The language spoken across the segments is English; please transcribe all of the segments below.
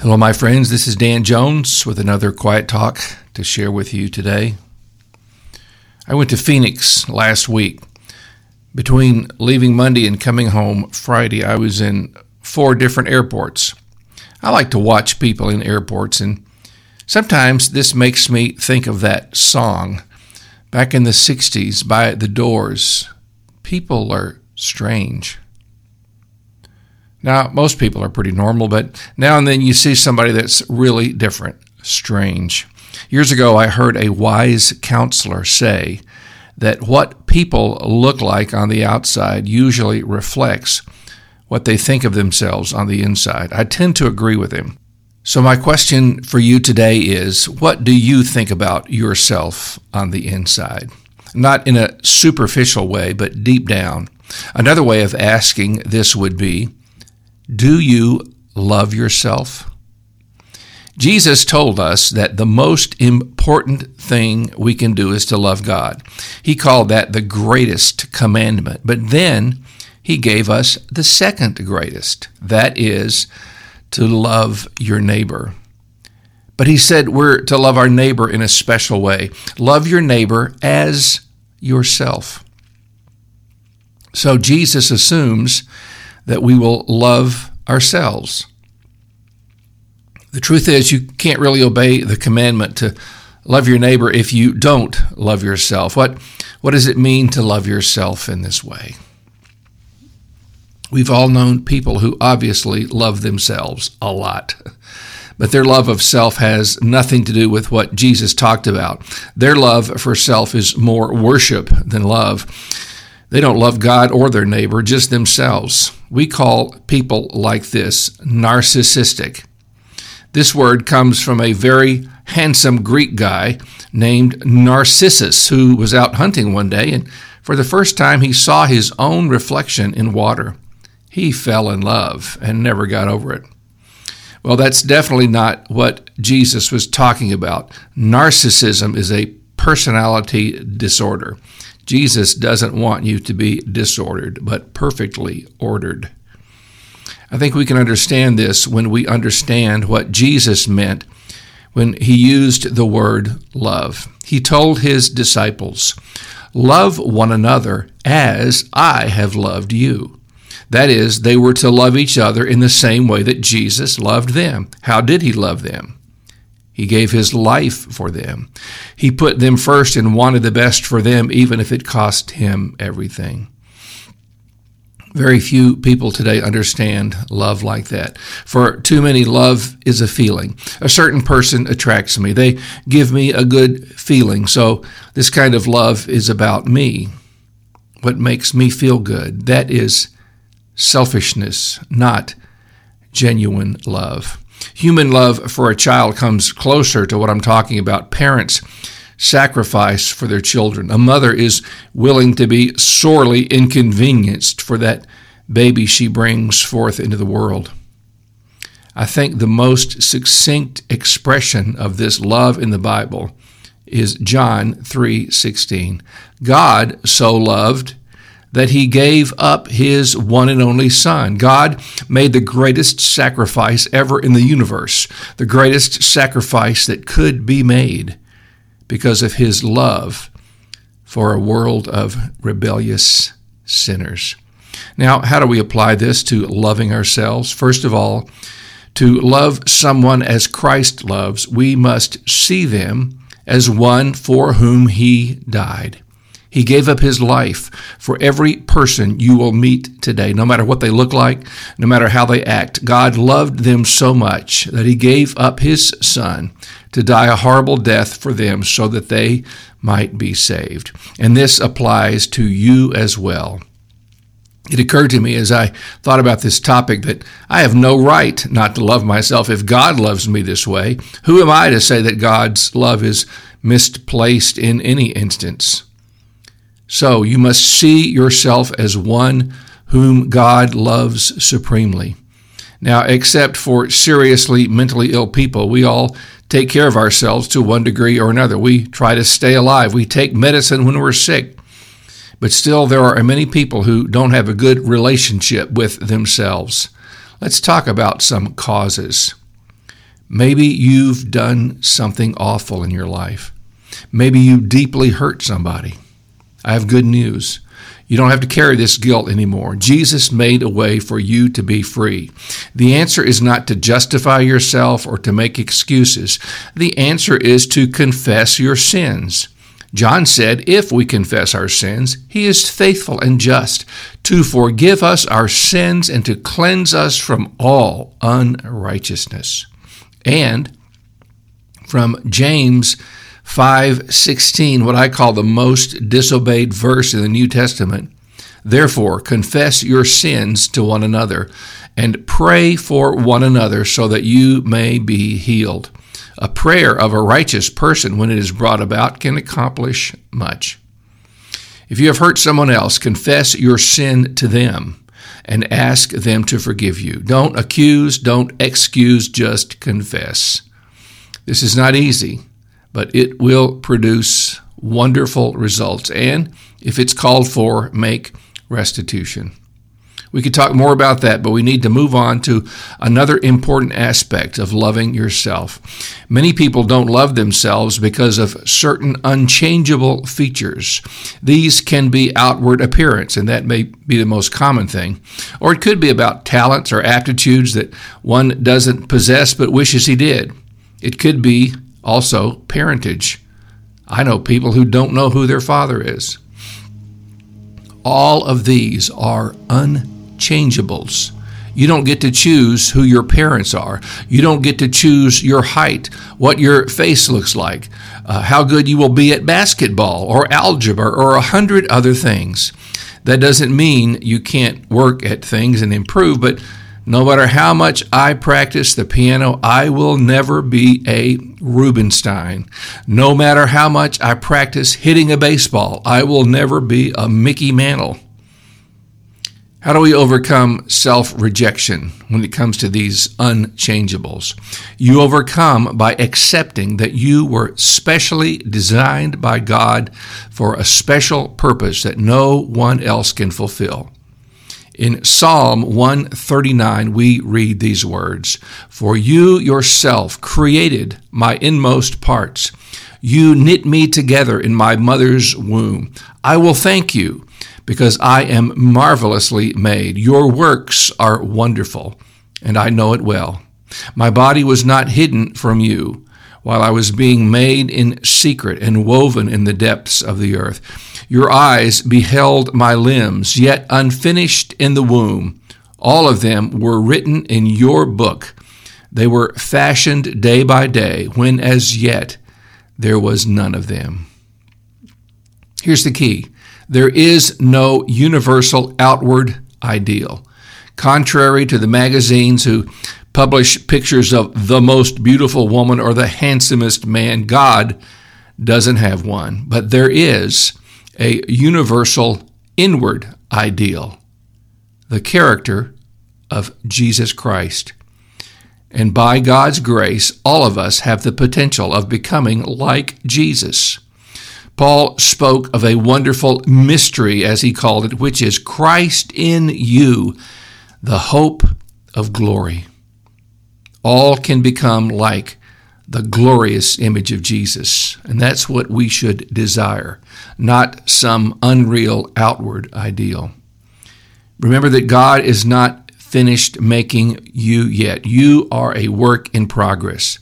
Hello, my friends. This is Dan Jones with another quiet talk to share with you today. I went to Phoenix last week. Between leaving Monday and coming home Friday, I was in four different airports. I like to watch people in airports, and sometimes this makes me think of that song back in the 60s by The Doors People are strange. Now, most people are pretty normal, but now and then you see somebody that's really different, strange. Years ago, I heard a wise counselor say that what people look like on the outside usually reflects what they think of themselves on the inside. I tend to agree with him. So, my question for you today is what do you think about yourself on the inside? Not in a superficial way, but deep down. Another way of asking this would be do you love yourself? Jesus told us that the most important thing we can do is to love God. He called that the greatest commandment. But then he gave us the second greatest that is, to love your neighbor. But he said we're to love our neighbor in a special way. Love your neighbor as yourself. So Jesus assumes that we will love ourselves. The truth is, you can't really obey the commandment to love your neighbor if you don't love yourself. What, what does it mean to love yourself in this way? We've all known people who obviously love themselves a lot. But their love of self has nothing to do with what Jesus talked about. Their love for self is more worship than love. They don't love God or their neighbor, just themselves. We call people like this narcissistic. This word comes from a very handsome Greek guy named Narcissus who was out hunting one day and for the first time he saw his own reflection in water. He fell in love and never got over it. Well, that's definitely not what Jesus was talking about. Narcissism is a personality disorder. Jesus doesn't want you to be disordered, but perfectly ordered. I think we can understand this when we understand what Jesus meant when he used the word love. He told his disciples, Love one another as I have loved you. That is, they were to love each other in the same way that Jesus loved them. How did he love them? He gave his life for them. He put them first and wanted the best for them, even if it cost him everything. Very few people today understand love like that. For too many, love is a feeling. A certain person attracts me. They give me a good feeling. So this kind of love is about me. What makes me feel good. That is selfishness, not genuine love. Human love for a child comes closer to what I'm talking about. Parents sacrifice for their children. A mother is willing to be sorely inconvenienced for that baby she brings forth into the world. I think the most succinct expression of this love in the Bible is John 3:16. God so loved that he gave up his one and only Son. God made the greatest sacrifice ever in the universe, the greatest sacrifice that could be made because of his love for a world of rebellious sinners. Now, how do we apply this to loving ourselves? First of all, to love someone as Christ loves, we must see them as one for whom he died. He gave up his life for every person you will meet today, no matter what they look like, no matter how they act. God loved them so much that he gave up his son to die a horrible death for them so that they might be saved. And this applies to you as well. It occurred to me as I thought about this topic that I have no right not to love myself if God loves me this way. Who am I to say that God's love is misplaced in any instance? So you must see yourself as one whom God loves supremely. Now, except for seriously mentally ill people, we all take care of ourselves to one degree or another. We try to stay alive. We take medicine when we're sick. But still, there are many people who don't have a good relationship with themselves. Let's talk about some causes. Maybe you've done something awful in your life. Maybe you deeply hurt somebody. I have good news. You don't have to carry this guilt anymore. Jesus made a way for you to be free. The answer is not to justify yourself or to make excuses. The answer is to confess your sins. John said, If we confess our sins, he is faithful and just to forgive us our sins and to cleanse us from all unrighteousness. And from James 5:16, what I call the most disobeyed verse in the New Testament. Therefore, confess your sins to one another and pray for one another so that you may be healed. A prayer of a righteous person, when it is brought about, can accomplish much. If you have hurt someone else, confess your sin to them and ask them to forgive you. Don't accuse, don't excuse, just confess. This is not easy but it will produce wonderful results. And if it's called for, make restitution. We could talk more about that, but we need to move on to another important aspect of loving yourself. Many people don't love themselves because of certain unchangeable features. These can be outward appearance, and that may be the most common thing. Or it could be about talents or aptitudes that one doesn't possess but wishes he did. It could be also, parentage. I know people who don't know who their father is. All of these are unchangeables. You don't get to choose who your parents are. You don't get to choose your height, what your face looks like, uh, how good you will be at basketball or algebra or a hundred other things. That doesn't mean you can't work at things and improve, but no matter how much I practice the piano, I will never be a Rubinstein. No matter how much I practice hitting a baseball, I will never be a Mickey Mantle. How do we overcome self rejection when it comes to these unchangeables? You overcome by accepting that you were specially designed by God for a special purpose that no one else can fulfill. In Psalm 139, we read these words For you yourself created my inmost parts. You knit me together in my mother's womb. I will thank you because I am marvelously made. Your works are wonderful, and I know it well. My body was not hidden from you while I was being made in secret and woven in the depths of the earth. Your eyes beheld my limbs, yet unfinished in the womb. All of them were written in your book. They were fashioned day by day, when as yet there was none of them. Here's the key there is no universal outward ideal. Contrary to the magazines who publish pictures of the most beautiful woman or the handsomest man, God doesn't have one. But there is a universal inward ideal, the character of Jesus Christ. And by God's grace, all of us have the potential of becoming like Jesus. Paul spoke of a wonderful mystery, as he called it, which is Christ in you, the hope of glory. All can become like the glorious image of Jesus. And that's what we should desire, not some unreal outward ideal. Remember that God is not finished making you yet. You are a work in progress.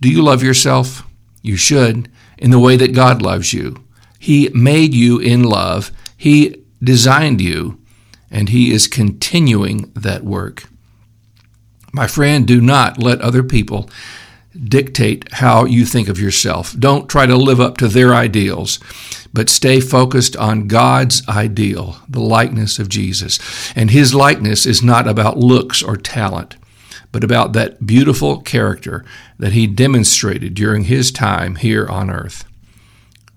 Do you love yourself? You should, in the way that God loves you. He made you in love, He designed you, and He is continuing that work. My friend, do not let other people dictate how you think of yourself. Don't try to live up to their ideals, but stay focused on God's ideal, the likeness of Jesus. And his likeness is not about looks or talent, but about that beautiful character that he demonstrated during his time here on earth.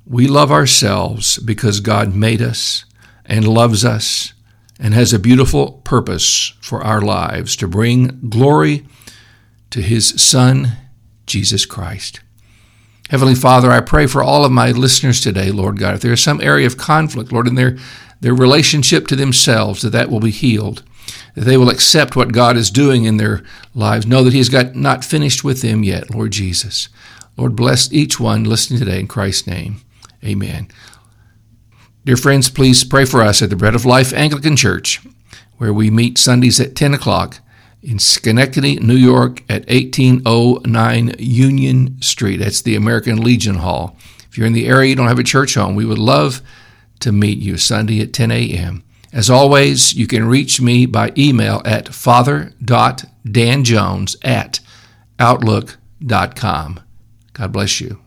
We love ourselves because God made us and loves us and has a beautiful purpose for our lives to bring glory to his Son Jesus Christ. Heavenly Father, I pray for all of my listeners today, Lord God. If there is some area of conflict, Lord, in their, their relationship to themselves, that that will be healed. that they will accept what God is doing in their lives. Know that He has got not finished with them yet, Lord Jesus. Lord, bless each one listening today in Christ's name. Amen. Dear friends, please pray for us at the Bread of Life Anglican Church, where we meet Sundays at 10 o'clock in Schenectady, New York at 1809 Union Street. That's the American Legion Hall. If you're in the area, you don't have a church home, we would love to meet you Sunday at 10 a.m. As always, you can reach me by email at father.danjones at outlook.com. God bless you.